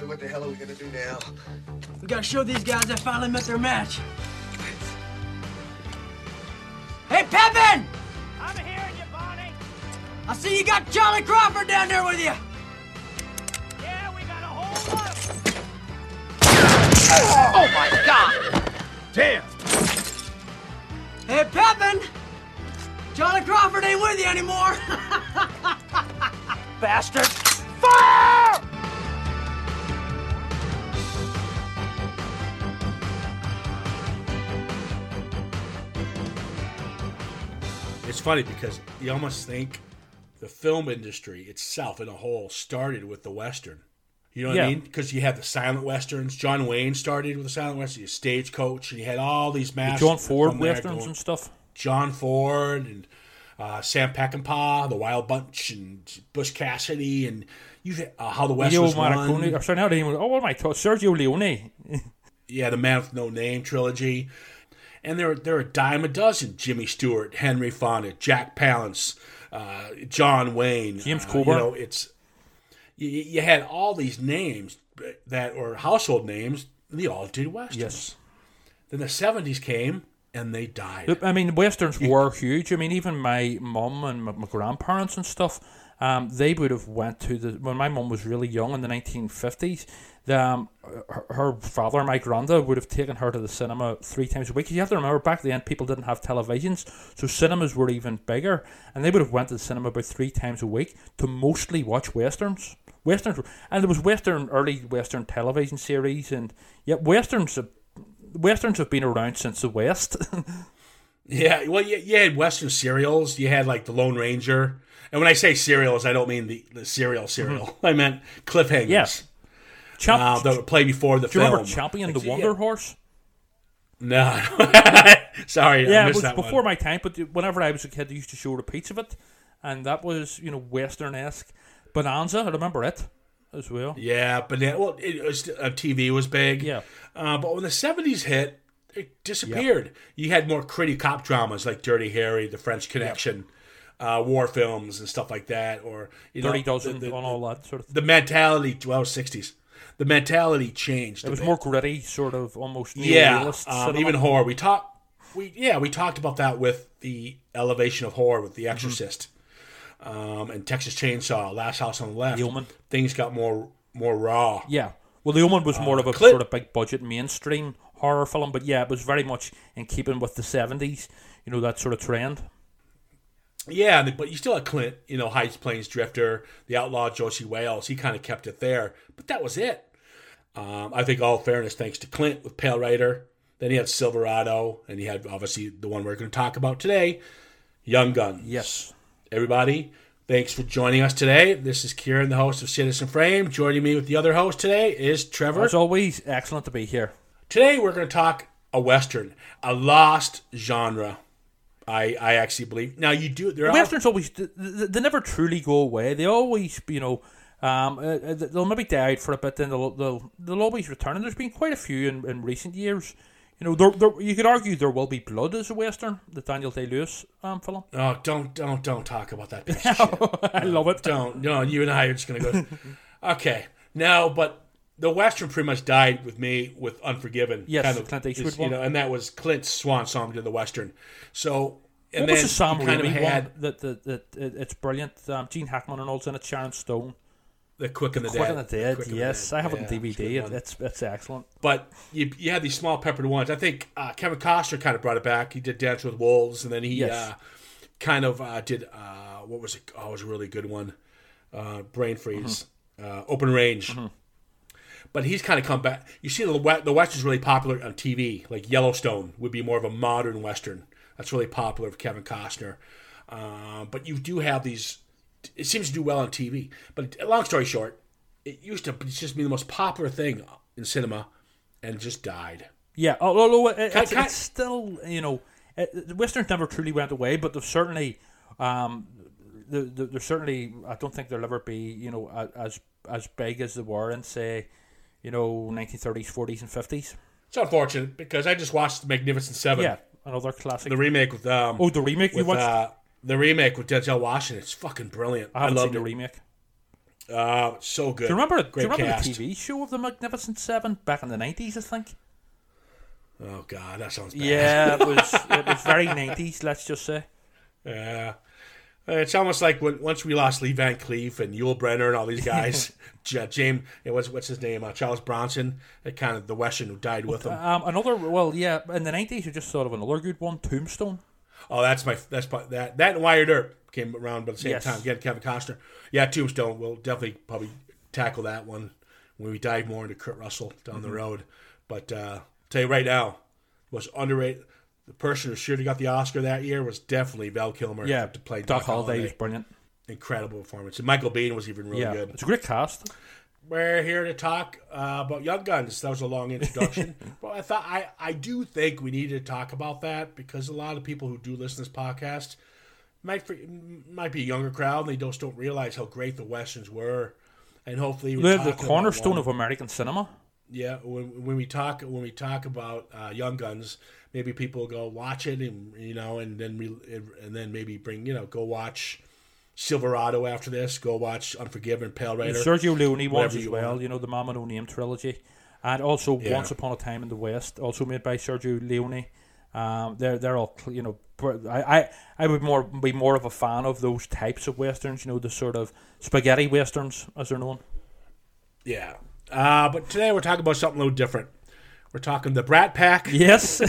Billy, what the hell are we gonna do now? We gotta show these guys I finally met their match. Hey, Pepin! I'm hearing you, Barney. I see you got Charlie Crawford down there with you. Yeah, we got a whole lot of... Oh my god! Damn! Hey, Pepin! Charlie Crawford ain't with you anymore. Bastard! It's funny because you almost think the film industry itself in a whole started with the western. You know what Yeah. I mean? Because you had the silent westerns. John Wayne started with the silent western. You Stagecoach, and you had all these The masters. John Ford westerns and stuff. John Ford and uh, Sam Peckinpah, the Wild Bunch, and Butch Cassidy, and you uh, how the West Leo was won. Or sorry, him. Oh, what am I talking? Sergio Leone. Yeah, the Man with No Name trilogy. And there, there are a dime a dozen: Jimmy Stewart, Henry Fonda, Jack Palance, uh, John Wayne, James uh, Coburn. You know, it's you, you had all these names that were household names. They all did westerns. Yes. Then the seventies came and they died. I mean, westerns were huge. I mean, even my mom and my, my grandparents and stuff, um, they would have went to the when my mum was really young in the nineteen fifties. The, um, her, her father, my granda, would have taken her to the cinema three times a week. You have to remember back then people didn't have televisions, so cinemas were even bigger, and they would have went to the cinema about three times a week to mostly watch westerns. Westerns, and there was western early western television series, and yeah, westerns. have- Westerns have been around since the West. Yeah, well, you, you had Western serials. You had like the Lone Ranger, and when I say serials, I don't mean the, the cereal cereal. I meant cliffhangers. Mm-hmm. Yes. Champ- uh, that would play before the Do you film. remember Champion Like, the yeah. Wonder Horse? No, sorry, I Yeah, it was before one. my time, but whenever I was a kid, they used to show repeats of it, and that was, you know, Western esque. Bonanza, I remember it as well. Yeah, but then, well, it was, uh, TV was big. Yeah. uh, but when the seventies hit, it disappeared. You had more gritty cop dramas like Dirty Harry, The French Connection, uh, war films, and stuff like that, or you know, Dozen the, the, all that sort of thing. the mentality. Well, sixties. The mentality changed. It was more gritty, sort of almost yeah, um, even horror. We talked, we yeah, we talked about that with the elevation of horror with The Mm-hmm. Exorcist, um, and Texas Chainsaw, Last House on the Left. The Omen. Things got more more raw. Yeah. Well, The Omen was more of a Uh, Clint- sort of big budget mainstream horror film, but yeah, it was very much in keeping with the 70s, you know, that sort of trend. Yeah, but you still had Clint, you know, High Plains Drifter, the outlaw Josey Wales. He kind of kept it there, but that was it. Um, I think all fairness, thanks to Clint with Pale Rider. Then he had Silverado, and he had obviously the one we're going to talk about today, Young Guns. Yes. Everybody, thanks for joining us today. This is Kieran, the host of Citizen Frame. Joining me with the other host today is Trevor. As always, excellent to be here. Today we're going to talk a western, a lost genre. I I actually believe. Now you do there are Westerns always th- th- they never truly go away. They always, you know, um, uh, uh, they'll maybe die out for a bit, then they'll they'll, they'll always return. And there's been quite a few in, in recent years. You know, there, there, you could argue there will be blood as a western, the Daniel Day Lewis um, film. Oh, don't don't don't talk about that piece. I love it. Don't no. You and I are just gonna go. okay, now, but the western pretty much died with me with Unforgiven. Yes, the Clint Eastwood is, you know, and that was Clint's swan song to the western. So and What then was the Sam you kind of had one? That, that, that, it- it's brilliant. Um, Gene Hackman and all's in it. Sharon Stone. the Quick and the Quick Dead. and the Dead. Quick and the yes, Dead. I have it on a DVD. It, one. it's it's excellent. but you, you had these small peppered ones. I think uh, Kevin Costner kind of brought it back. He did Dance with Wolves, and then he Yes. uh, kind of uh, did uh, what was it? Oh, it was a really good one. Uh, Brain freeze, uh, Open Range. But he's kind of come back. You see, the the western's really popular on TV. Like Yellowstone would be more of a modern western. That's really popular with Kevin Costner. Um, but you do have these. It seems to do well on TV. But long story short, it used to it's just be the most popular thing in cinema, and just died. Yeah, al- although it, Can- it's, can- it's still, you know, it, the westerns never truly went away, but they've certainly, um, they're, they're certainly. I don't think they'll ever be, you know, as as big as they were in say, you know, 1930s, 40s, and 50s. It's unfortunate because I just watched The Magnificent Seven, Yeah, another classic. the remake with um, oh, the remake you with watched? uh, the remake with Denzel Washington. It's fucking brilliant. I loved seen the remake. Uh, so good. Do you remember? do you remember cast. the TV show of the Magnificent Seven back in the nineties? I think. Oh God, that sounds bad. Yeah, it was. it was very nineties. Let's just say. Yeah. Uh, It's almost like when once we lost Lee Van Cleef and Yul Brynner and all these guys, James, it was what's his name, uh, Charles Bronson, it kind of the Western who died with him. Um, another. Well, yeah. In the nineties, you just thought of another good one, Tombstone. Oh, that's my that's that that and Wyatt Earp came around by the same Yes. time. Again, Kevin Costner. Yeah, Tombstone. We'll definitely probably tackle that one when we dive more into Kurt Russell down Mm-hmm. the road. But uh, tell you right now, most underrated. The person who should have got the Oscar that year was definitely Val Kilmer. Yeah, to play Doc, Doc, Holliday was brilliant. Incredible performance. And Michael Biehn was even really yeah, good. it's a great cast. We're here to talk uh, about Young Guns. That was a long introduction, but I thought I, I do think we need to talk about that because a lot of people who do listen to this podcast might might be a younger crowd and they just don't realize how great the westerns were, and hopefully we're The, the talking about cornerstone of American cinema. Yeah when, when we talk when we talk about uh, Young Guns, maybe people go watch it and you know and then we and then maybe bring you know go watch Silverado after this, go watch Unforgiven, Pale And Rider. Sergio Leone ones as well. want. You know the Mama No Name trilogy, and also Yeah. Once Upon a Time in the West, also made by Sergio Leone. Um, they're they're all you know. I, I I would more be more of a fan of those types of westerns. You know the sort of spaghetti westerns as they're known. Yeah. Uh, but today we're talking about something a little different. We're talking the Brat Pack Yes.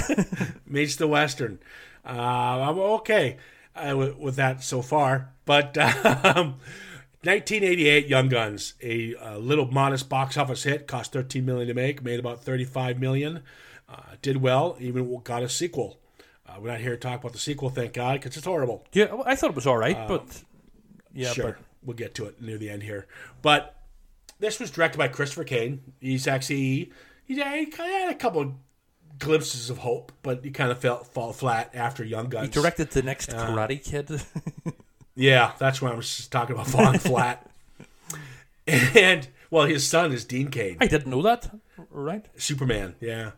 meets the Western. Uh, I'm okay uh, with, with that so far. But um, 1988 Young Guns, a, uh little modest box office hit, cost 13 million to make, made about 35 million. Uh, did well, even got a sequel. Uh, we're not here to talk about the sequel, thank God, because it's horrible. yeah, I thought it was all right, but yeah, Um, sure, we'll get to it near the end here. But this was directed by Christopher Cain. He's actually he, he kind of had a couple glimpses of hope, but he kind of felt fall flat after Young Guns. he directed the next Uh, Karate Kid. yeah, that's what I was talking about falling flat. And well, his son is Dean Cain, I didn't know that. Right. Superman. Yeah.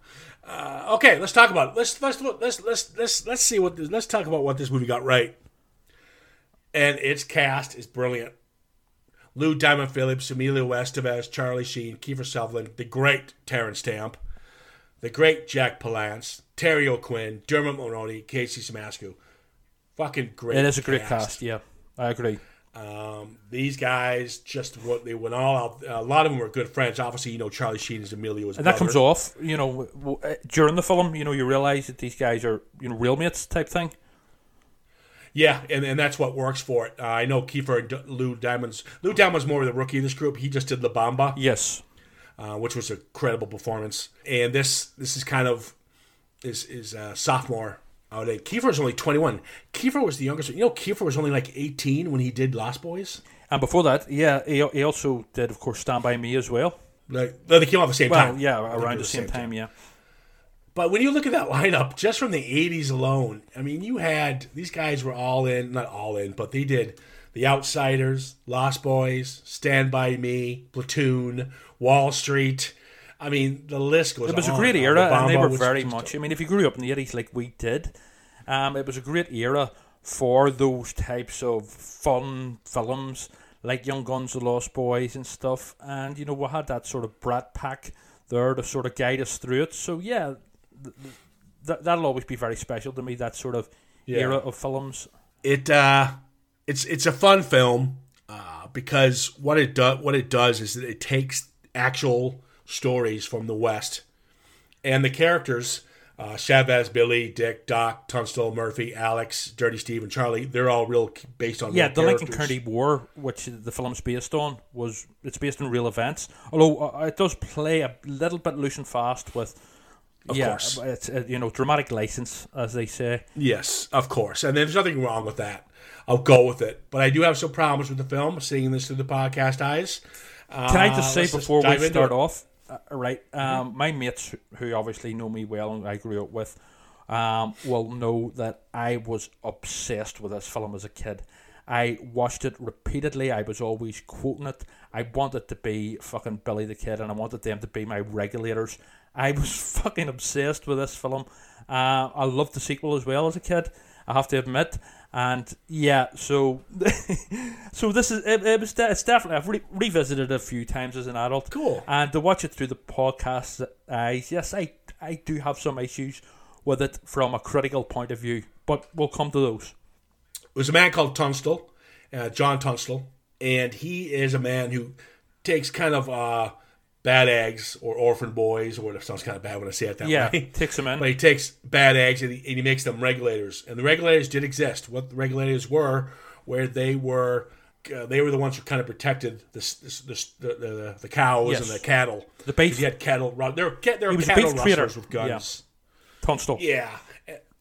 Uh, okay, let's talk about it. Let's let's let's let's let's let's see what this, let's talk about what this movie got right. And its cast is brilliant. Lou Diamond Phillips, Emilio Estevez, Charlie Sheen, Kiefer Sutherland, the great Terrence Stamp, the great Jack Palance, Terry O'Quinn, Dermot Mulroney, Casey Siemaszko. Fucking great. It is a great cast. Yeah, I agree. Um, these guys just what they went all out. A lot of them were good friends. Obviously, you know Charlie Sheen is Emilio's And that comes off, you know, during the film. You know, you realize that these guys are, you know, real mates type thing. Yeah, and, and that's what works for it. Uh, I know Kiefer and D- Lou Diamond's Lou Diamond's more of the rookie in this group. He just did La Bamba, Yes. uh, which was a credible performance. And this this is kind of is is uh, sophomore out at Kiefer is only twenty one. Kiefer was the youngest. You know, Kiefer was only like eighteen when he did Lost Boys. And before that, yeah, he, he also did, of course, Stand By Me as well. Like they came out the same Well, time. yeah, I think it around the was same time, yeah. But when you look at that lineup, just from the '80s alone, I mean, you had these guys were all in, not all in, but they did The Outsiders, Lost Boys, Stand by Me, Platoon, Wall Street. I mean, the list goes. on. It was a great era, and they were very much. I mean, if you grew up in the eighties like we did, um, it was a great era for those types of fun films like Young Guns, The Lost Boys, and stuff. And you know, we had that sort of brat pack there to sort of guide us through it. So yeah, that that'll always be very special to me. That sort of Yeah. era of films. it uh it's it's a fun film uh, because what it does what it does is that it takes actual stories from the West and the characters uh, Chavez, Billy, Dick, Doc, Tunstall, Murphy, Alex, Dirty Steve, and Charlie. They're all real based on Yeah, the Lincoln. County War, which the film's based on, was it's based on real events. Although uh, it does play a little bit loose and fast with, Of yeah, course. it's uh, you know dramatic license as they say. Yes, of course. And there's nothing wrong with that. I'll go with it. But I do have some problems with the film, seeing this through the podcast eyes. Can I just Uh, say before we start it. off, uh, right? Um, My mates who obviously know me well and I grew up with, um, will know that I was obsessed with this film as a kid. I watched it repeatedly. I was always quoting it. I wanted to be fucking Billy the Kid, and I wanted them to be my regulators. I was fucking obsessed with this film. Uh, I loved the sequel as well as a kid. I have to admit. And yeah, so so this is it, it was de- it's definitely I've re- revisited it a few times as an adult. Cool. And to watch it through the podcast eyes, yes, I I do have some issues with it from a critical point of view, but we'll come to those. It was a man called Tunstall, uh, John Tunstall, and he is a man who takes kind of uh, bad eggs or orphan boys, or whatever. Sounds kind of bad when I say it that Yeah, way. takes them in. But he takes bad eggs and he, and he makes them regulators. And the regulators did exist. What the regulators were, where they were, uh, they were the ones who kind of protected the the, the, the, the cows Yes. and the cattle. The beef- You had cattle. There were, there were cattle rustlers with guns. Tunstall, Yeah.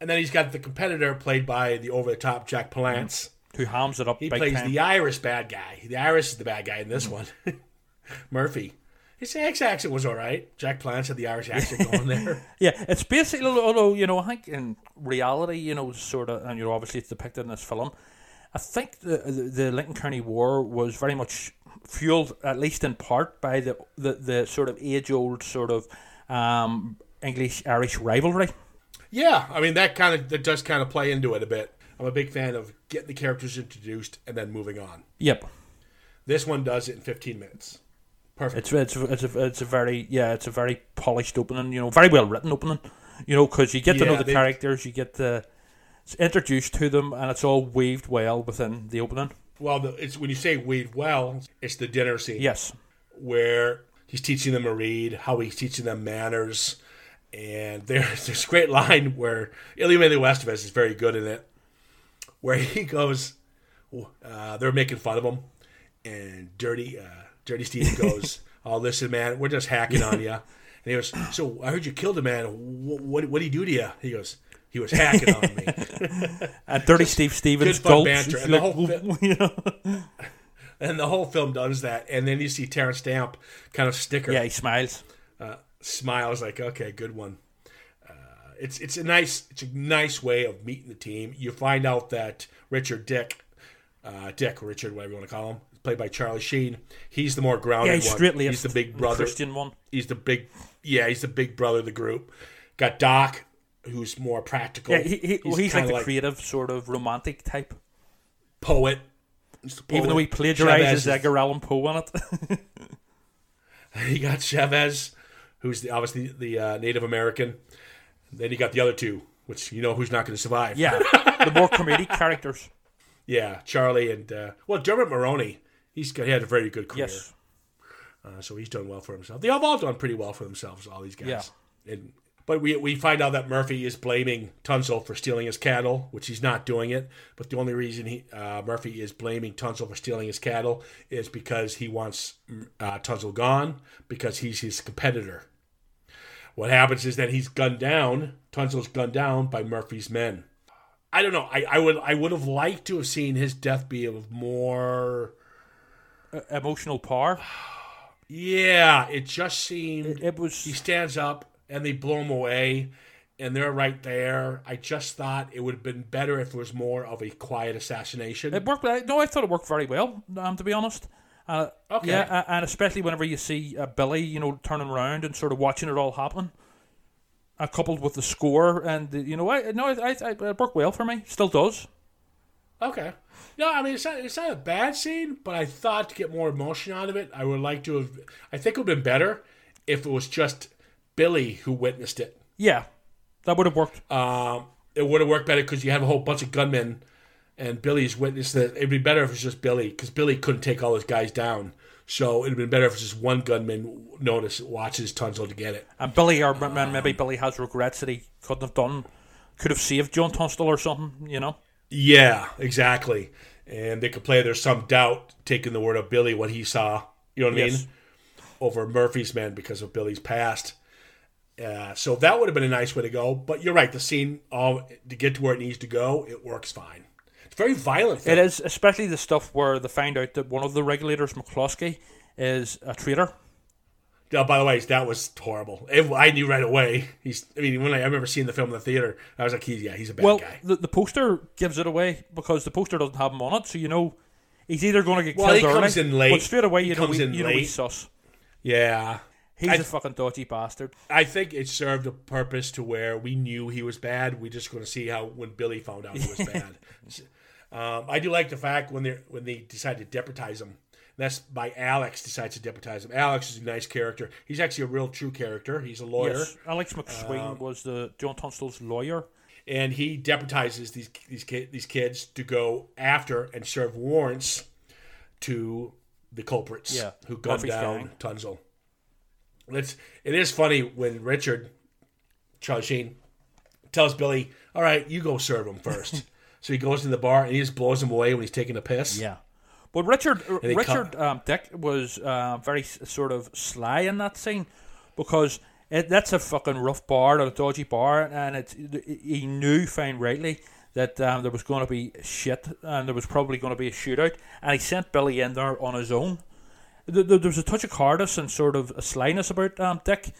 And then he's got the competitor played by the over the top Jack Palance. who hams it up He plays time. the Irish bad guy. The Irish is the bad guy in this one. Murphy. His ex accent was all right. Jack Palance had the Irish accent going there. Yeah, it's basically, although, you know, I think in reality, you know, sort of, and you know, obviously it's depicted in this film, I think the, the, the Lincoln County War was very much fueled, at least in part, by the, the, the sort of age old sort of um, English Irish rivalry. Yeah, I mean that kind of that does kind of play into it a bit. I'm a big fan of getting the characters introduced and then moving on. Yep. This one does it in 15 minutes. Perfect. It's it's it's a, it's a very yeah it's a very polished opening you know very well written opening you know because you get to know the they- characters you get the it's introduced to them and it's all weaved well within the opening well, the, it's when you say weed well, it's the dinner scene. yes where he's teaching them to read, how he's teaching them manners, and there's this great line where Emilio Estevez is very good in it, where he goes, uh, they're making fun of him, and Dirty uh, Dirty Steve goes, "Oh, listen, man, we're just hacking on you," and he goes, "So I heard you killed a man. What what what did he do to you?" He goes. He was hacking on me. and Dirty Steve Stevens good fun banter, and the like, whole you know and the whole film does that. And then you see Terrence Stamp kind of sticker. yeah he smiles uh, smiles like, okay, good one. Uh, it's it's a nice it's a nice way of meeting the team. You find out that Richard Dick, uh, Dick Richard, whatever you want to call him, played by Charlie Sheen. He's the more grounded yeah he's one. He's the big brother. Christian one He's the big yeah. He's the big brother of the group. Got Doc, who's more practical. yeah he, he, well, he's like the creative sort of romantic type poet. He's the even though he plagiarizes Chavez Edgar Allan Poe on it You got Chavez, who's the, obviously the uh, Native American. Then you got the other two, which you know who's not going to survive. yeah the more comedic characters Yeah, Charlie and uh, well, Dermot Mulroney. He's got, he had a very good career, yes uh, so he's done well for himself. They have all done pretty well for themselves, all these guys. Yeah. And, but we we find out that Murphy is blaming Tunstall for stealing his cattle, which he's not doing it. But the only reason he uh, Murphy is blaming Tunstall for stealing his cattle is because he wants uh, gone because he's his competitor. What happens is that he's gunned down. Tunstall's gunned down by Murphy's men. I don't know. I, I would I would have liked to have seen his death be of more. Uh, emotional power Yeah, it just seemed it was he stands up and they blow him away and they're right there. I just thought it would have been better if it was more of a quiet assassination. It worked. No, I thought it worked very well. Um, to be honest. Uh, Okay. Yeah, and especially whenever you see uh, Billy, you know, turning around and sort of watching it all happen, uh, coupled with the score, and the, you know, I no, I, I, it worked well for me. Still does. Okay. No, I mean it's not it's not a bad scene, but I thought to get more emotion out of it, I would like to have I think it would have been better if it was just Billy who witnessed it. Yeah, that would have worked. Um, it would have worked better because you have a whole bunch of gunmen, and Billy's witnessed it. It'd be better if it was just Billy because Billy couldn't take all those guys down. So it'd been better if it was just one gunman notice watches Tunstall to get it. And Billy, or m- maybe Billy has regrets that he couldn't have done, could have saved John Tunstall or something. You know. Yeah, exactly. And they could play there's some doubt taking the word of Billy what he saw. You know what I Yes. mean? Over Murphy's men because of Billy's past. Uh, so that would have been a nice way to go. But you're right, the scene all to get to where it needs to go, it works fine. It's very violent. It is, especially the stuff where they find out that one of the regulators, McCloskey, is a traitor. Oh, by the way, that was horrible. It- I knew right away. He's. I mean, when I, I remember seeing the film in the theater, I was like, "He's yeah, he's a bad Well, guy." the, the poster gives it away because the poster doesn't have him on it, so you know he's either going to get Well, killed early, comes in late. but straight away He you know, he, in you know he's sus. Yeah, He's I- a fucking dodgy bastard. I think it served a purpose to where we knew he was bad. We're just going to see how when Billy found out he was bad. Um, I do like the fact when they when they decide to deputize him. That's by Alex decides to deputize him. Alex is a nice character. He's actually a real true character. He's a lawyer. Yes, Alex McSween Um, was the John Tunstall's lawyer. and he deputizes these these ki- these kids to go after and serve warrants to the culprits Yeah, who gunned down gang. Tunstall. It's it is funny when Richard Charlie Sheen tells Billy, "All right, you go serve him first. so he goes in the bar and he just blows him away when he's taking a piss. Yeah. But Richard Richard um, Dick was uh, very sort of sly in that scene because it, that's a fucking rough bar, or a dodgy bar, and it's he knew fine rightly that um, there was going to be shit and there was probably going to be a shootout, and he sent Billy in there on his own. There, there was a touch of cowardice and sort of a slyness about um, Dick.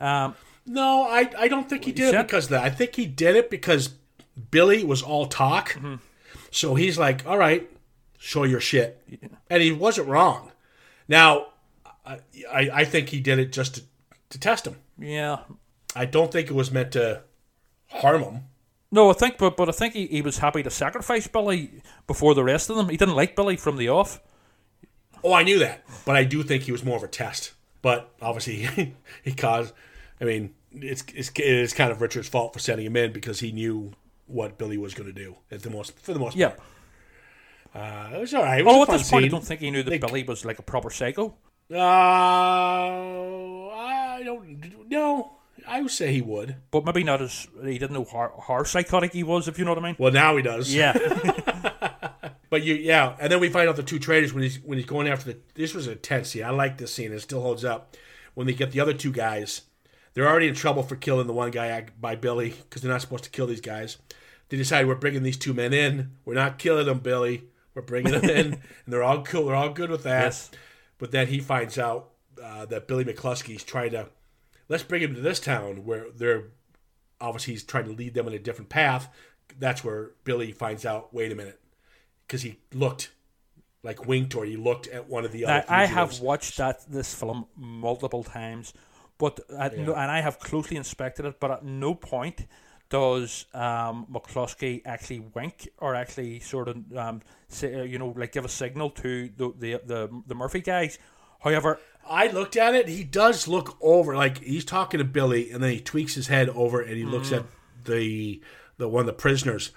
Um, No, I, I don't think he did it said- because of that. I think he did it because Billy was all talk. Mm-hmm. So he's like, all right, show your shit. And he wasn't wrong. Now, I, I, I think he did it just to, to test him. yeah, I don't think it was meant to harm him. No, I think, but but I think he, he was happy to sacrifice Billy before the rest of them. He didn't like Billy from the off. Oh, I knew that. But I do think he was more of a test. But obviously, he caused. I mean, it's, it's, it is kind of Richard's fault for sending him in because he knew what Billy was going to do at the most for the most Yeah. part. Uh, it was all right. It was Oh, at this point, I don't think he knew that They- Billy was like a proper psycho. Uh, I don't know. I would say he would. But maybe not as he didn't know how, how psychotic he was, if you know what I mean. Well, now he does. Yeah, But you, yeah, and then we find out the two traders when he's when he's going after the. This was a tense scene. I like this scene. It still holds up. When they get the other two guys, they're already in trouble for killing the one guy by Billy because they're not supposed to kill these guys. They decide we're bringing these two men in. We're not killing them, Billy. We're bringing them in, and they're all cool. They're all good with that. Yes. But then he finds out uh, that Billy McCloskey's trying to let's bring him to this town where they're obviously he's trying to lead them in a different path. That's where Billy finds out. Wait a minute, because he looked like winked or he looked at one of the other. I have watched that this film multiple times, but at no, and I have closely inspected it. But at no point does um, McCloskey actually wink or actually sort of um, say, uh, you know like give a signal to the the the, the Murphy guys. However, I looked at it. He does look over, like he's talking to Billy, and then he tweaks his head over and he looks Mm. at the the one of the prisoners.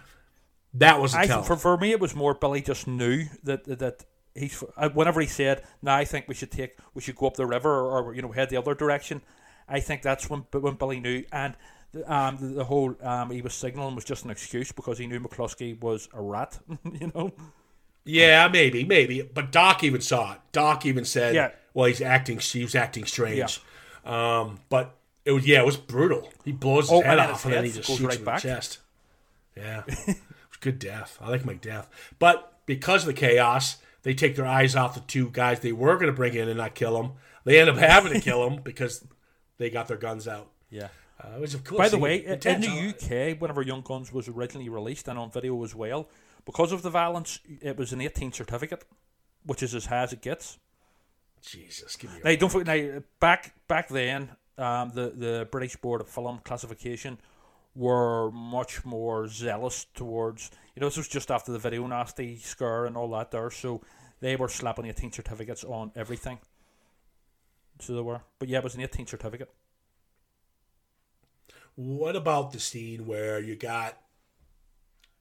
That was a I tell. for, for me it was more Billy just knew that that, he's uh, whenever he said, "Now I think we should take we should go up the river or, or you know head the other direction." I think that's when when Billy knew, and um, the, the whole um, he was signaling was just an excuse because he knew McCloskey was a rat. you know, yeah, maybe, maybe. But Doc even saw it. Doc even said, Yeah. "Well, he's acting. He was acting strange." Um, but it was yeah, it was brutal. He blows his Oh, head and off, and then he just shoots right him back. in the chest. Yeah, it was good death. I like my death. But because of the chaos, they take their eyes off the two guys they were going to bring in and not kill them. They end up having to kill them because they got their guns out. yeah. Uh, was a cool. By the way, in the UK, whenever Young Guns was originally released and on video as well, because of the violence, it was an 18 certificate, which is as high as it gets. Jesus, give me. A, Now, don't forget. Now, back back then, um, the the British Board of Film Classification were much more zealous towards. You know, this was just after the video nasty scare and all that there, so they were slapping 18 certificates on everything. So they were, but yeah, it was an 18 certificate. What about the scene where you got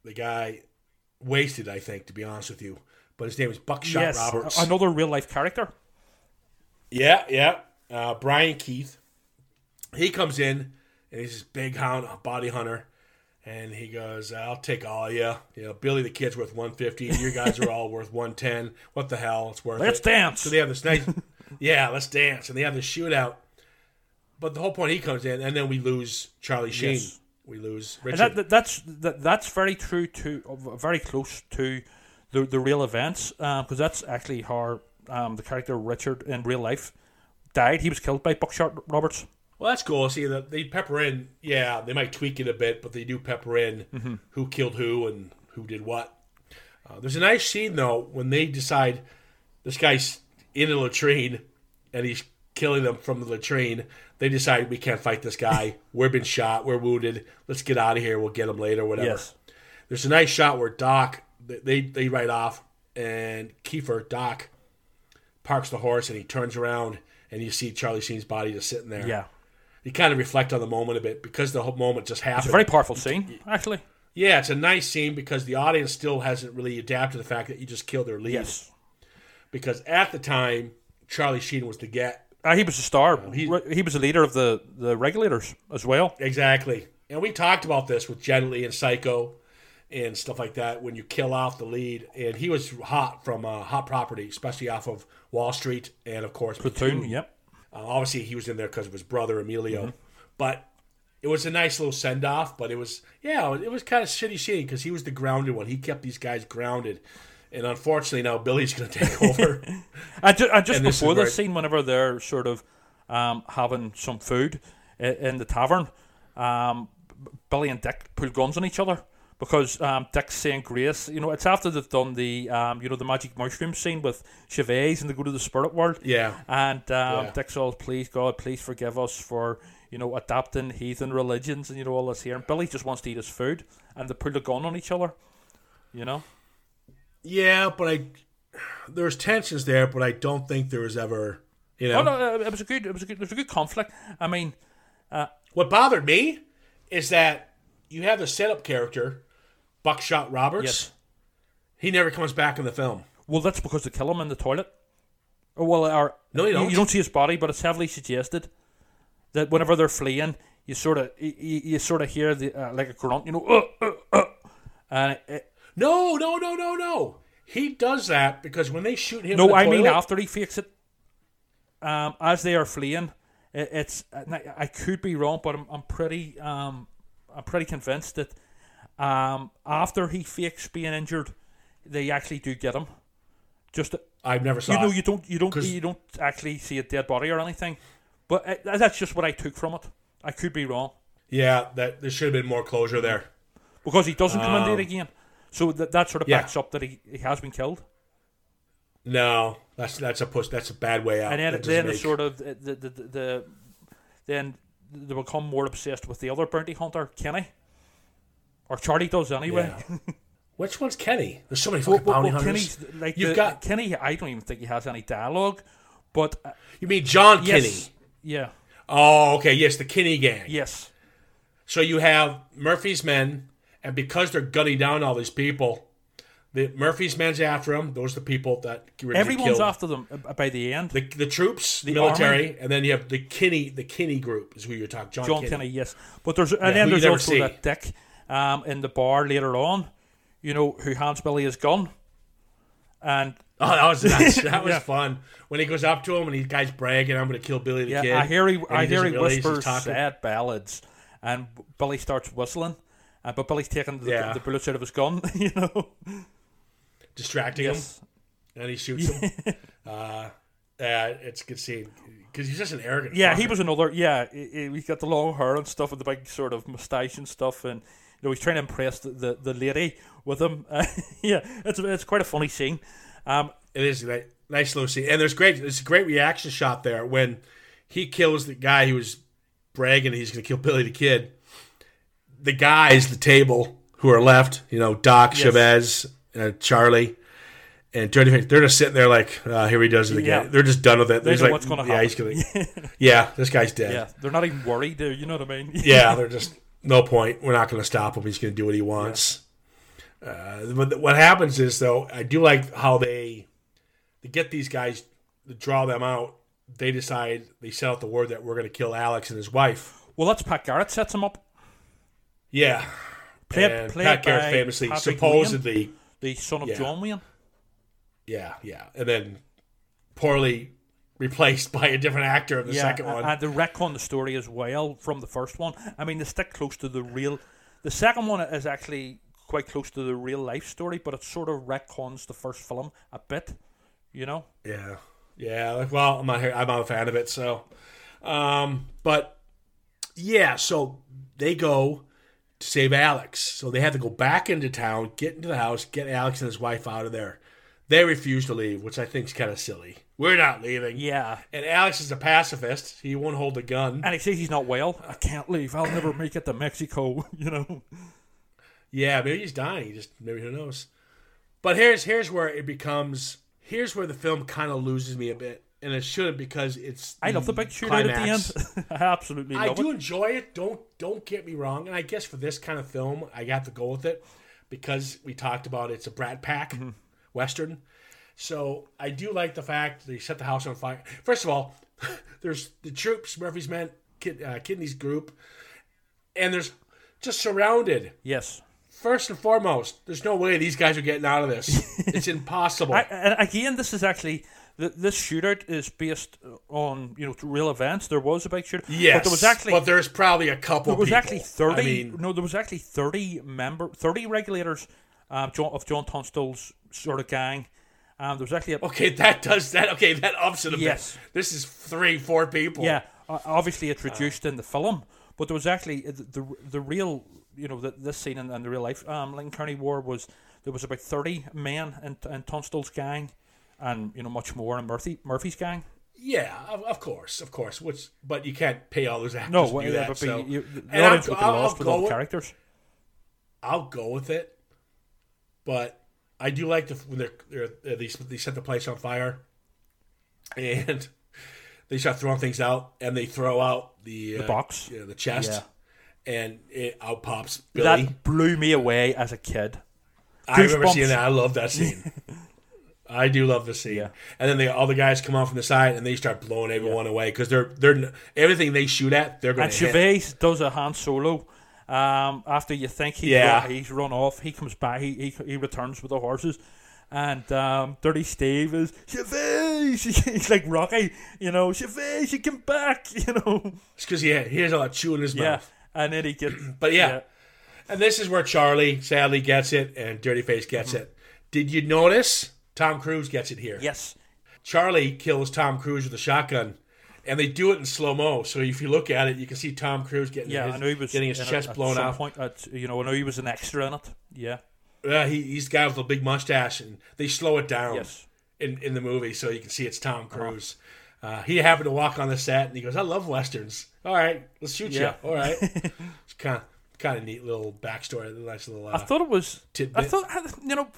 the guy wasted? I think, to be honest with you, but his name is Buckshot yes, Roberts. another real life character. Yeah, yeah. Uh, Brian Keith. He comes in and he's this big hound, a body hunter, and he goes, "I'll take all of you. You know, Billy the kid's worth one fifty. You guys are all worth one ten. What the hell? It's worth Let's it." dance. So they have this nice, yeah, let's dance, and they have this shootout. But the whole point, he comes in, and then we lose Charlie Sheen. Yes. We lose And Richard. that, that, that's that, that's very true to uh, very close to the the real events because that's actually how um, the character Richard in real life died. He was killed by Buckshot Roberts. Well, that's cool. See, that they pepper in. Yeah, they might tweak it a bit, but they do pepper in Mm-hmm. who killed who and who did what. Uh, there's a nice scene though when they decide this guy's in a latrine and he's killing them from the latrine. They decide we can't fight this guy. We've been shot. We're wounded. Let's get out of here. We'll get him later. Whatever. Yes. There's a nice shot where Doc they they ride off and Kiefer Doc parks the horse and he turns around and you see Charlie Sheen's body just sitting there. Yeah. You kind of reflect on the moment a bit because the whole moment just happened. It's a very powerful scene, actually. yeah, it's a nice scene because the audience still hasn't really adapted to the fact that you just killed their lead. Yes. Because at the time, Charlie Sheen was the get. Uh, he was a star. he- he, was a leader of the, the regulators as well. Exactly. And we talked about this with Janet Leigh and Psycho and stuff like that when you kill off the lead. And he was hot from uh, Hot Property, especially off of Wall Street and, of course, Platoon, yep. Uh, obviously, he was in there because of his brother Emilio, Mm-hmm. but it was a nice little send off. But it was, yeah, it was kind of shitty scene because he was the grounded one. He kept these guys grounded, and unfortunately, now Billy's going to take over. Ju- and just this before where the it- scene, whenever they're sort of um, having some food i- in the tavern, um, Billy and Dick pull guns on each other because um, Dick's saying grace. You know, it's after they've done the um, you know the magic mushroom scene with Chavez and they go to the spirit world. Yeah. and um, Yeah. Dick's all, please God, please forgive us for you know adapting heathen religions and you know all this here. And Billy just wants to eat his food, and they pull a gun on each other. You know. Yeah, but I there's tensions there, but I don't think there was ever, you know. Oh no, uh, it was a good, it was a good, it was a good conflict. I mean, What bothered me is that you have the setup character, Buckshot Roberts. Yes. He never comes back in the film. Well, that's because they kill him in the toilet. Or well, or No, you don't. You don't see his body, but it's heavily suggested that whenever they're fleeing, you sort of you, you sort of hear the uh, like a grunt, you know, uh, uh, uh, and it, it, No, no, no, no, no. He does that because when they shoot him. no, I mean after he fakes it, um, as they are fleeing, it, it's I could be wrong, but I'm, I'm pretty um I'm pretty convinced that um after he fakes being injured, they actually do get him. Just I've never saw. you know it. you don't you don't you don't actually see a dead body or anything but uh, that's just what i took from it i could be wrong Yeah, that there should have been more closure there. because he doesn't come in there again so that, that sort of yeah. backs up that he, he has been killed No, that's that's a push. That's a bad way out. and then then the make- sort of the, the, the, the then they become more obsessed with the other bounty hunter kenny or charlie does anyway Yeah. Which one's Kenny? There's so many fucking well, bounty well, hunters. Kenny's like You've the- got- Kenny. I don't even think he has any dialogue, but uh, You mean John yes, Kinney? yeah, Oh, okay. Yes, the Kenny gang. yes, So you have Murphy's men, and because they're gunning down all these people, the Murphy's men's after them. Those are the people that were everyone's killed. after them uh, by the end. the the troops, The military, army. and then you have the Kinney. The Kinney group is who you're talking. John, John Kinney. Kenny, yes. But there's and then there's also see. that dick um, in the bar later on, you know, who hands Billy his gun. And Oh, that was nice. That was Yeah. fun. When he goes up to him and the guy's bragging, "I'm going to kill Billy the yeah, kid." I hear he I hear doesn't he whispers sad ballads, and Billy starts whistling. Uh, but Billy's taking the, Yeah. the bullets out of his gun, you know. distracting Yes. him, and he shoots him. uh, yeah, it's a good scene because he's just an arrogant. Yeah, he fucker. was another. Yeah, he, he- he's got the long hair and stuff, and the big sort of moustache and stuff, and you know he's trying to impress the, the, the lady with him. Uh, yeah, it's it's quite a funny scene. Um, It is a nice little scene, and there's great. It's a great reaction shot there when he kills the guy who was bragging he's going to kill Billy the Kid. The guys, the table who are left, you know, Doc, Chavez, uh, Charlie, and Dirty they're just sitting there like, uh, here he does it again. Yeah. They're just done with it. They're like, what's gonna yeah, he's gonna, yeah, this guy's dead. yeah, they're not even worried. uh, You know what I mean? yeah, they're just no point. We're not going to stop him. He's going to do what he wants. Uh, but what happens is though, I do like how they to get these guys to draw them out. They decide they set out the word that we're going to kill Alex and his wife. Well, that's Pat Garrett sets him up. Yeah, and played Pat Garrett famously, Patrick supposedly, the son of Yeah. John Wayne. yeah, yeah, and then poorly replaced by a different actor in the yeah, second one. and the retcon the story as well from the first one. I mean, they stick close to the real. The second one is actually quite close to the real life story, but it sort of retcons the first film a bit. You know, Yeah, yeah. Like, well, I'm not here. I'm not a fan of it. So, um, but yeah. So they go to save Alex. So they have to go back into town, get into the house, get Alex and his wife out of there. They refuse to leave, which I think is kind of silly. We're not leaving. Yeah. And Alex is a pacifist. He won't hold a gun. And he says he's not well. I can't leave. I'll never make it to Mexico. You know. Yeah, maybe he's dying. He just maybe who knows. But here's here's where it becomes. Here's where the film kind of loses me a bit, and it shouldn't because it's. I love the big shootout climax. at the end. I absolutely I do it. enjoy it. Don't don't get me wrong. And I guess for this kind of film, I have to go with it because we talked about it's a Brat Pack Mm-hmm. western. So I do like the fact they set the house on fire. First of all, there's the troops, Murphy's Men, Kid, uh, Kinney's group, and there's just surrounded. Yes. First and foremost, there's no way these guys are getting out of this. it's impossible. I, and again, this is actually th- this shootout is based on you know real events. There was a big shootout. yes, but there was actually but there's probably a couple. there was people. actually thirty. I mean, no, there was actually thirty member, thirty regulators um, of John Tunstall's sort of gang. Um, there was actually a, okay, that does that. Okay, that ups it a Yes. bit. This is three, four people. Yeah, uh, obviously it's reduced in the film, but there was actually uh, the the, the real you know the, this scene in, in the real life um, Lincoln County War was there was about thirty men in, in Tunstall's gang, and you know much more in Murphy Murphy's gang. Yeah, of, of course, of course. Which, but you can't pay all those actors No, to do yeah, that. but so. you, the And audience I'll- would be I'll- lost I'll with all the characters. I'll go with it, but I do like the when they're, they're they they set the place on fire, and they start throwing things out, and they throw out the, uh, box? you know, the chest, Yeah. and it out pops Billy. That blew me away as a kid. I remember goosebumps. seeing that. I love that scene. I do love the scene. Yeah. And then all the guys come off from the side and they start blowing everyone away because they're they're everything they shoot at they're going And to hit. Chavez does a Han Solo. Um, after you think he's, Yeah. run, he's run off, he comes back. He, he he returns with the horses, and um, Dirty Steve is Chavez. He's like Rocky, you know. Chavez, you come back, you know. It's because yeah, he has all that chew in his Yeah, mouth. and then he gets. But yeah. And this is where Charlie sadly gets it and Dirty Face gets Mm-hmm. it. Did you notice Tom Cruise gets it here? Yes. Charlie kills Tom Cruise with a shotgun. And they do it in slow mo, so if you look at it, you can see Tom Cruise getting Yeah, his, I know he was getting his chest at blown out. Point, at, you know, I know he was an extra in it. Yeah. Yeah, he, he's the guy with the big mustache, and they slow it down Yes. in, in the movie so you can see it's Tom Cruise. uh he happened to walk on the set, and he goes, "I love westerns. All right, let's shoot Yeah. you. All right." it's kind of kind of neat little backstory, nice little. Uh, I thought it was. Tidbit. I thought you know,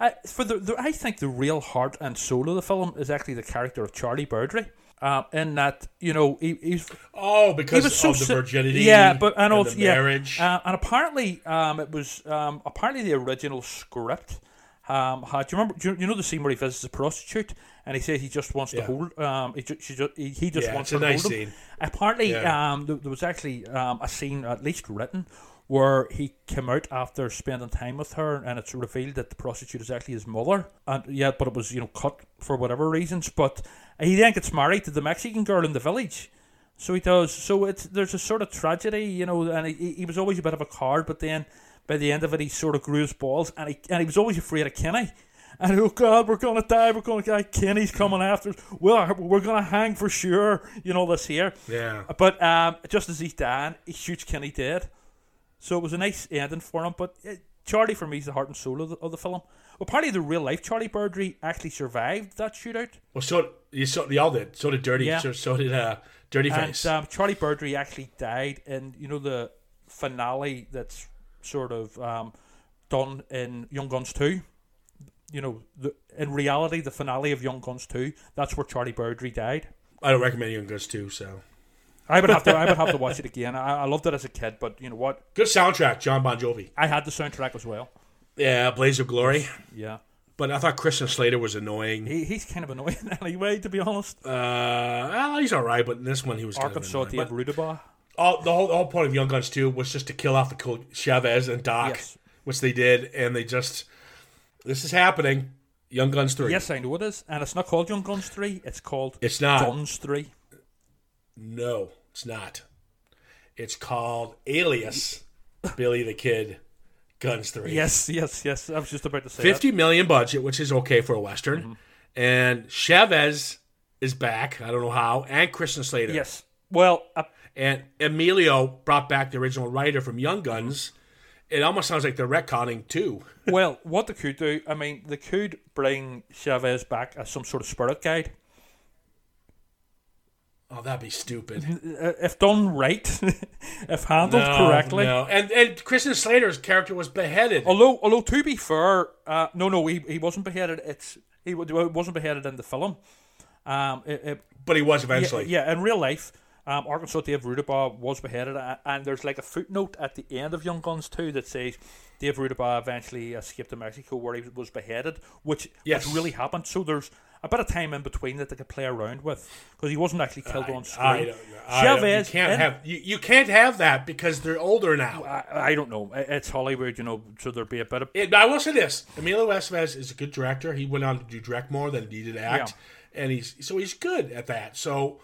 I, for the, the I think the real heart and soul of the film is actually the character of Charlie Bowdre. Uh, in that you know he, he's oh, because he was so of the virginity, Yeah, but and, and also yeah, marriage. uh, and apparently um, it was um, apparently the original script. Um, had, do you remember? Do you, you know the scene where he visits a prostitute and he says he just wants to hold. Um, he, ju- she ju- he, he just Yeah, wants it's her a to nice hold him. scene. Apparently, Yeah. um, there, there was actually um, a scene at least written where he came out after spending time with her, and it's revealed that the prostitute is actually his mother. And yeah, but it was you know cut for whatever reasons. But he then gets married to the Mexican girl in the village. So he does. So it's there's a sort of tragedy, you know, and he, he was always a bit of a card, but then by the end of it, he sort of grew his balls, and he and he was always afraid of Kenny. And oh God, we're gonna die. We're gonna die. Kenny's coming after us. Well, we're gonna hang for sure. You know this here. yeah, But um, just as he's dying, he shoots Kenny dead. So it was a nice ending for him. But uh, Charlie, for me, is the heart and soul of the, of the film. Well, partly the real life Charlie Bowdre actually survived that shootout. well, so you so they all did. So did Dirty. Yeah. So, so did uh, Dirty Face. And um, Charlie Bowdre actually died in, you know, the finale that's sort of um, done in Young Guns 2. You know, the, in reality, the finale of Young Guns 2, that's where Charlie Bowdre died. I don't recommend Young Guns Two. So I would have to I would have to watch it again. I, I loved it as a kid, but you know what? good soundtrack, Jon Bon Jovi. I had the soundtrack as well. Yeah, Blaze of Glory. Yeah. But I thought Christian Slater was annoying. He, he's kind of annoying anyway, to be honest. Uh, well, he's all right, but in this one he was kind of Arkansas annoying. Rudabaugh. all, the whole the whole point of Young Guns 2 was just to kill off the cool Chavez and Doc, Yes. which they did, and they just this is happening. Young Guns 3. Yes, I know it is. And it's not called Young Guns 3, it's called It's not. Guns 3. No, it's not. It's called Alias Billy the Kid Guns 3. Yes, yes, yes. I was just about to say Fifty million budget, which is okay for a western. Mm-hmm. And Chavez is back. I don't know how, and Christian Slater. Yes. Well, uh, And Emilio brought back the original writer from Young Guns, it almost sounds like they're retconning too. well, what they could do, I mean, they could bring Chavez back as some sort of spirit guide. Oh, that'd be stupid. Uh, If done right, if handled No, correctly. no. And and Christian Slater's character was beheaded. Although, although to be fair, uh, no, no, he, he wasn't beheaded. It's he wasn't beheaded in the film. Um, it, it, but he was eventually. yeah, in real life, um, Arkansas Dave Rudabaugh was beheaded, and there's like a footnote at the end of Young Guns 2 that says Dave Rudabaugh eventually escaped to Mexico where he was beheaded, which Yes. which really happened. So there's a bit of time in between that they could play around with because he wasn't actually killed on screen. I don't, I don't, you can't in- have you, you can't have that because they're older now. I, I don't know. It's Hollywood, you know. Should there'd be a bit of It, I will say this: Emilio Estevez is a good director. He went on to do direct more than he did act, and he's so he's good at that. So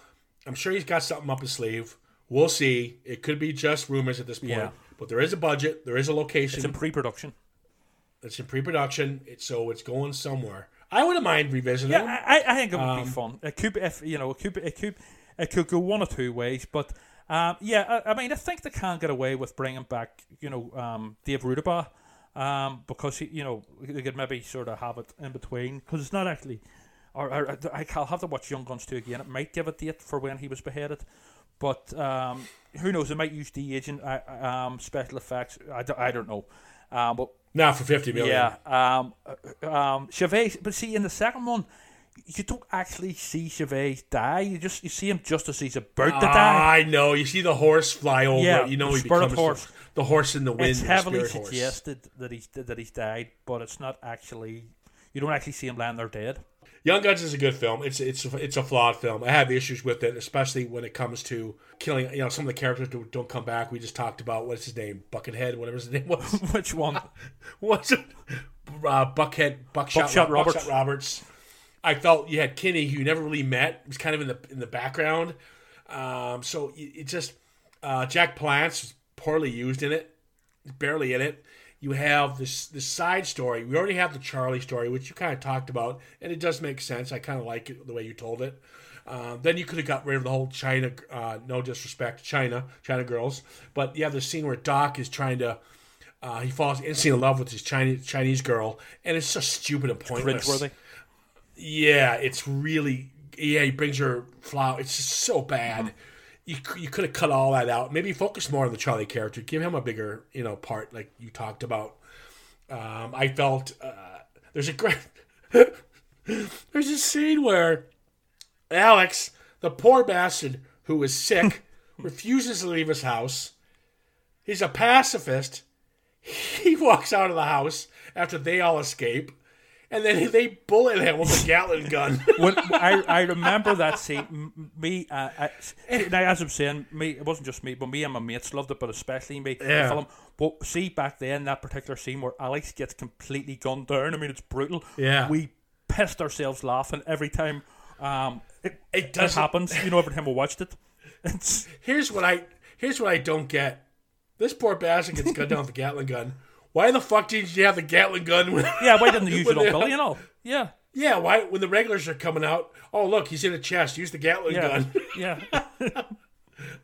I'm sure he's got something up his sleeve. We'll see. It could be just rumors at this point, Yeah. but there is a budget. There is a location. it's in pre-production. It's in pre-production. It's so it's going somewhere. I wouldn't mind revisiting Yeah, it. I, I think it would Um, be fun. It could, if you know, it could, it could, it could go one or two ways. But um, yeah, I, I mean, I think they can't get away with bringing back, you know, um, Dave Rudabaugh, um, because he, you know, they could maybe sort of have it in between because it's not actually. Or, or I- I'll have to watch Young Guns 2 again. It might give a date for when he was beheaded, but um, who knows? They might use de aging, uh, um, special effects. I, don't- know. Um, but Now for fifty million. yeah, um, um, Chavez. But see, in the second one, you don't actually see Chavez die. You just you see him just as he's about to die. I know. You see the horse fly over. Yeah, you know the he becomes the- horse. The, horse in the wind. It's the heavily spirit horse. suggested that he's that he's died, but it's not actually. You don't actually see him lying there dead. Young Guns is a good film. It's it's it's a flawed film. I have issues with it, especially when it comes to killing. You know, some of the characters don't, don't come back. We just talked about what's his name, Buckethead, whatever his name was. Which one? was it uh, Buckhead, Buckshot, Buckshot Roberts. Roberts. Roberts. I felt you had Kinney, who you never really met. He was kind of in the in the background. Um, so it, it just uh, Jack Palance was poorly used in it, barely in it. You have this this side story. We already have the Charlie story, which you kind of talked about, and it does make sense. I kind of like it the way you told it. Um, then you could have got rid of the whole China. Uh, no disrespect, to China, China girls, but you have the scene where Doc is trying to. Uh, he falls instantly in love with this Chinese Chinese girl, and it's just stupid and pointless. Cringeworthy. Yeah, it's really yeah. He brings her flower. It's just so bad. You you could have cut all that out. Maybe focus more on the Charlie character. Give him a bigger you know part, like you talked about. Um, I felt uh, there's a great there's a scene where Alex, the poor bastard who is sick, refuses to leave his house. He's a pacifist. He walks out of the house after they all escape, and then they bullet him with a Gatling gun. when I, I remember that scene, me, uh, I, now as I'm saying, me, it wasn't just me, but me and my mates loved it, but especially me. the Yeah. film. But see, back then, that particular scene where Alex gets completely gunned down, I mean, it's brutal. Yeah. We pissed ourselves laughing every time um, it, It it doesn't- happens. You know, every time we watched it. It's, here's what I here's what I don't get. This poor bastard gets gunned down with a Gatling gun. Why the fuck did you have the Gatling gun? When, yeah, why didn't they use it on Billy and all? Yeah. Yeah, why when the regulars are coming out? Oh look, he's in a chest. Use the Gatling Yeah. gun. yeah.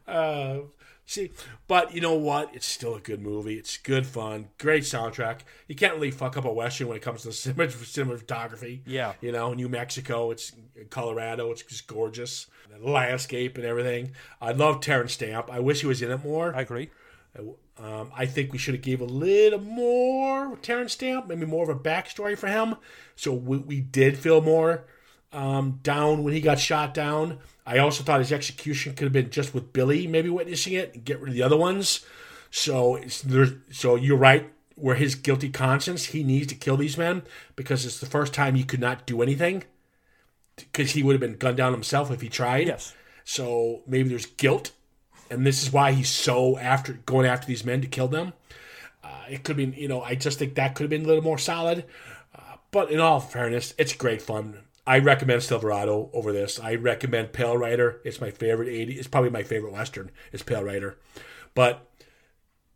Uh, see, but you know what? It's still a good movie. It's good fun, great soundtrack. You can't really fuck up a western when it comes to cinema- cinematography. Yeah. you know, New Mexico, it's Colorado, it's just gorgeous. The landscape and everything. I love Terence Stamp. I wish he was in it more. I agree. Um, I think we should have gave a little more Terence Stamp, maybe more of a backstory for him. So we, we did feel more um, down when he got shot down. I also thought his execution could have been just with Billy maybe witnessing it and get rid of the other ones. So it's, there's, so you're right. Where his guilty conscience, he needs to kill these men because it's the first time he could not do anything because he would have been gunned down himself if he tried. Yes. So maybe there's guilt, and this is why he's so after going after these men to kill them. Uh, it could be, you know, I just think that could have been a little more solid. Uh, but in all fairness, it's great fun. I recommend Silverado over this. I recommend Pale Rider. It's my favorite 80. It's probably my favorite western. Is Pale Rider, but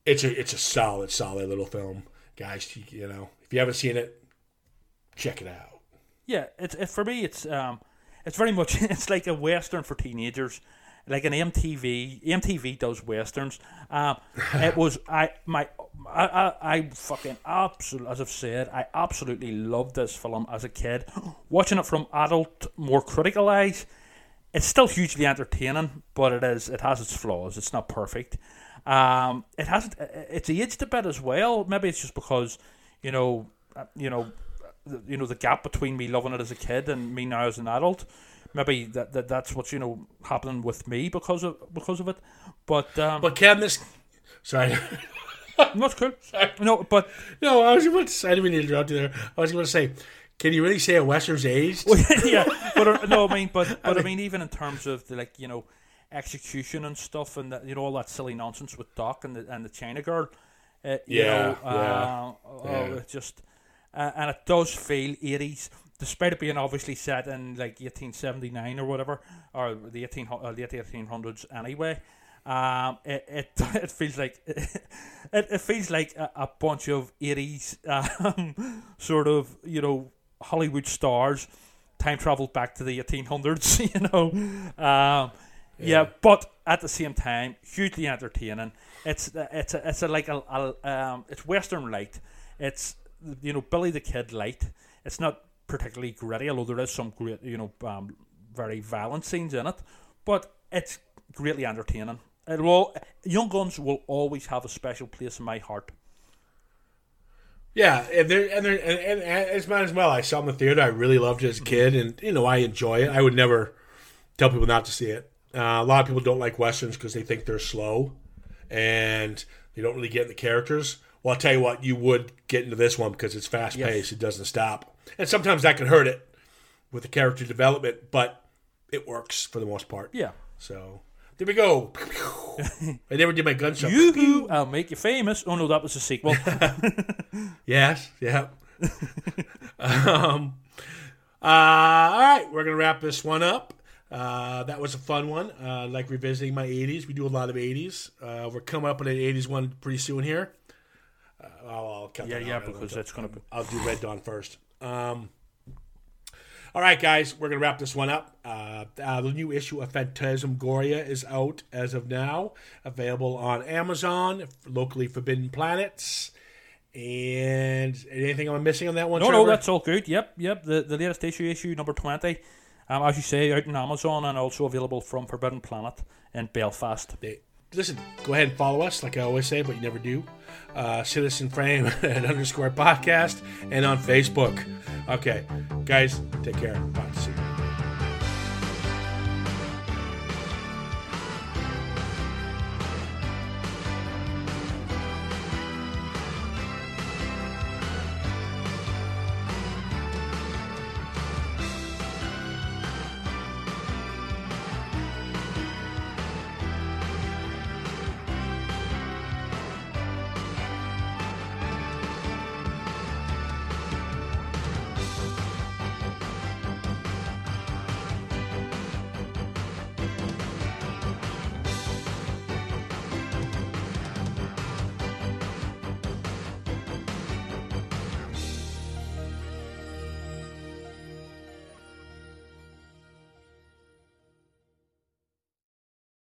it's a it's a solid, solid little film, guys. You, you know, if you haven't seen it, check it out. Yeah, it's it, for me. It's um, it's very much it's like a western for teenagers. Like an MTV. MTV does westerns. Um, it was I my I, I, I fucking absolutely as I've said I absolutely loved this film as a kid. Watching it from adult, more critical eyes, it's still hugely entertaining, but it is it has its flaws. It's not perfect. Um, it has it's aged a bit as well. Maybe it's just because you know uh, you know you know the gap between me loving it as a kid and me now as an adult. Maybe that, that that's what's you know happening with me because of because of it. But um, But can this? Sorry, no, it's cool. No, but no. I was about to. say- I didn't mean to interrupt you there. I was going to say, can you really say a western's aged? yeah, but uh, no, I mean, but but I mean, even in terms of the like you know execution and stuff, and that you know all that silly nonsense with Doc and the and the China girl. Uh, you Yeah, know, yeah, uh, oh, yeah. it just uh, and it does feel eighties, despite it being obviously set in like eighteen seventy nine or whatever, or the eighteen uh, late eighteen hundreds anyway. Um, it, it it feels like it, it feels like a, a bunch of eighties um, sort of you know Hollywood stars time traveled back to the eighteen hundreds. You know, um, yeah. but at the same time, hugely entertaining. It's it's a, it's a like a, a um, it's western light. It's you know Billy the Kid light. It's not particularly gritty, although there is some great you know um, very violent scenes in it. But it's greatly entertaining. It will, Young Guns will always have a special place in my heart. Yeah, and there and there and, and, and it's might as well. I saw it in the theater. I really loved it as a kid, and you know I enjoy it. I would never tell people not to see it. Uh, a lot of people don't like westerns because they think they're slow, and they don't really get in the characters. Well, I'll tell you what, you would get into this one because it's fast paced. It doesn't stop, and sometimes that can hurt it with the character development, but it works for the most part. Yeah. So there we go. I never did my gunshot. Yoo-hoo, I'll make you famous. Oh no, that was a sequel. Yes, yeah. um, uh, all right, we're gonna wrap this one up. Uh, that was a fun one. Uh, like revisiting my '80s. We do a lot of '80s. Uh, we're coming up with an '80s one pretty soon here. Uh, I'll, I'll cut Yeah, that yeah, out. because that's gonna I'll do Red Dawn first. Um, all right, guys, we're gonna wrap this one up. Uh, uh, the new issue of Phantasmagoria is out as of now, available on Amazon, locally Forbidden Planets. And anything I'm missing on that one? No, Trevor? no, that's all good. Yep, yep. The the latest issue, issue number twenty, um, as you say, out on Amazon and also available from Forbidden Planet in Belfast. They- listen, go ahead and follow us, like I always say, but you never do. Uh, Citizen Frame and underscore podcast, and on Facebook. Okay, guys, take care. Bye.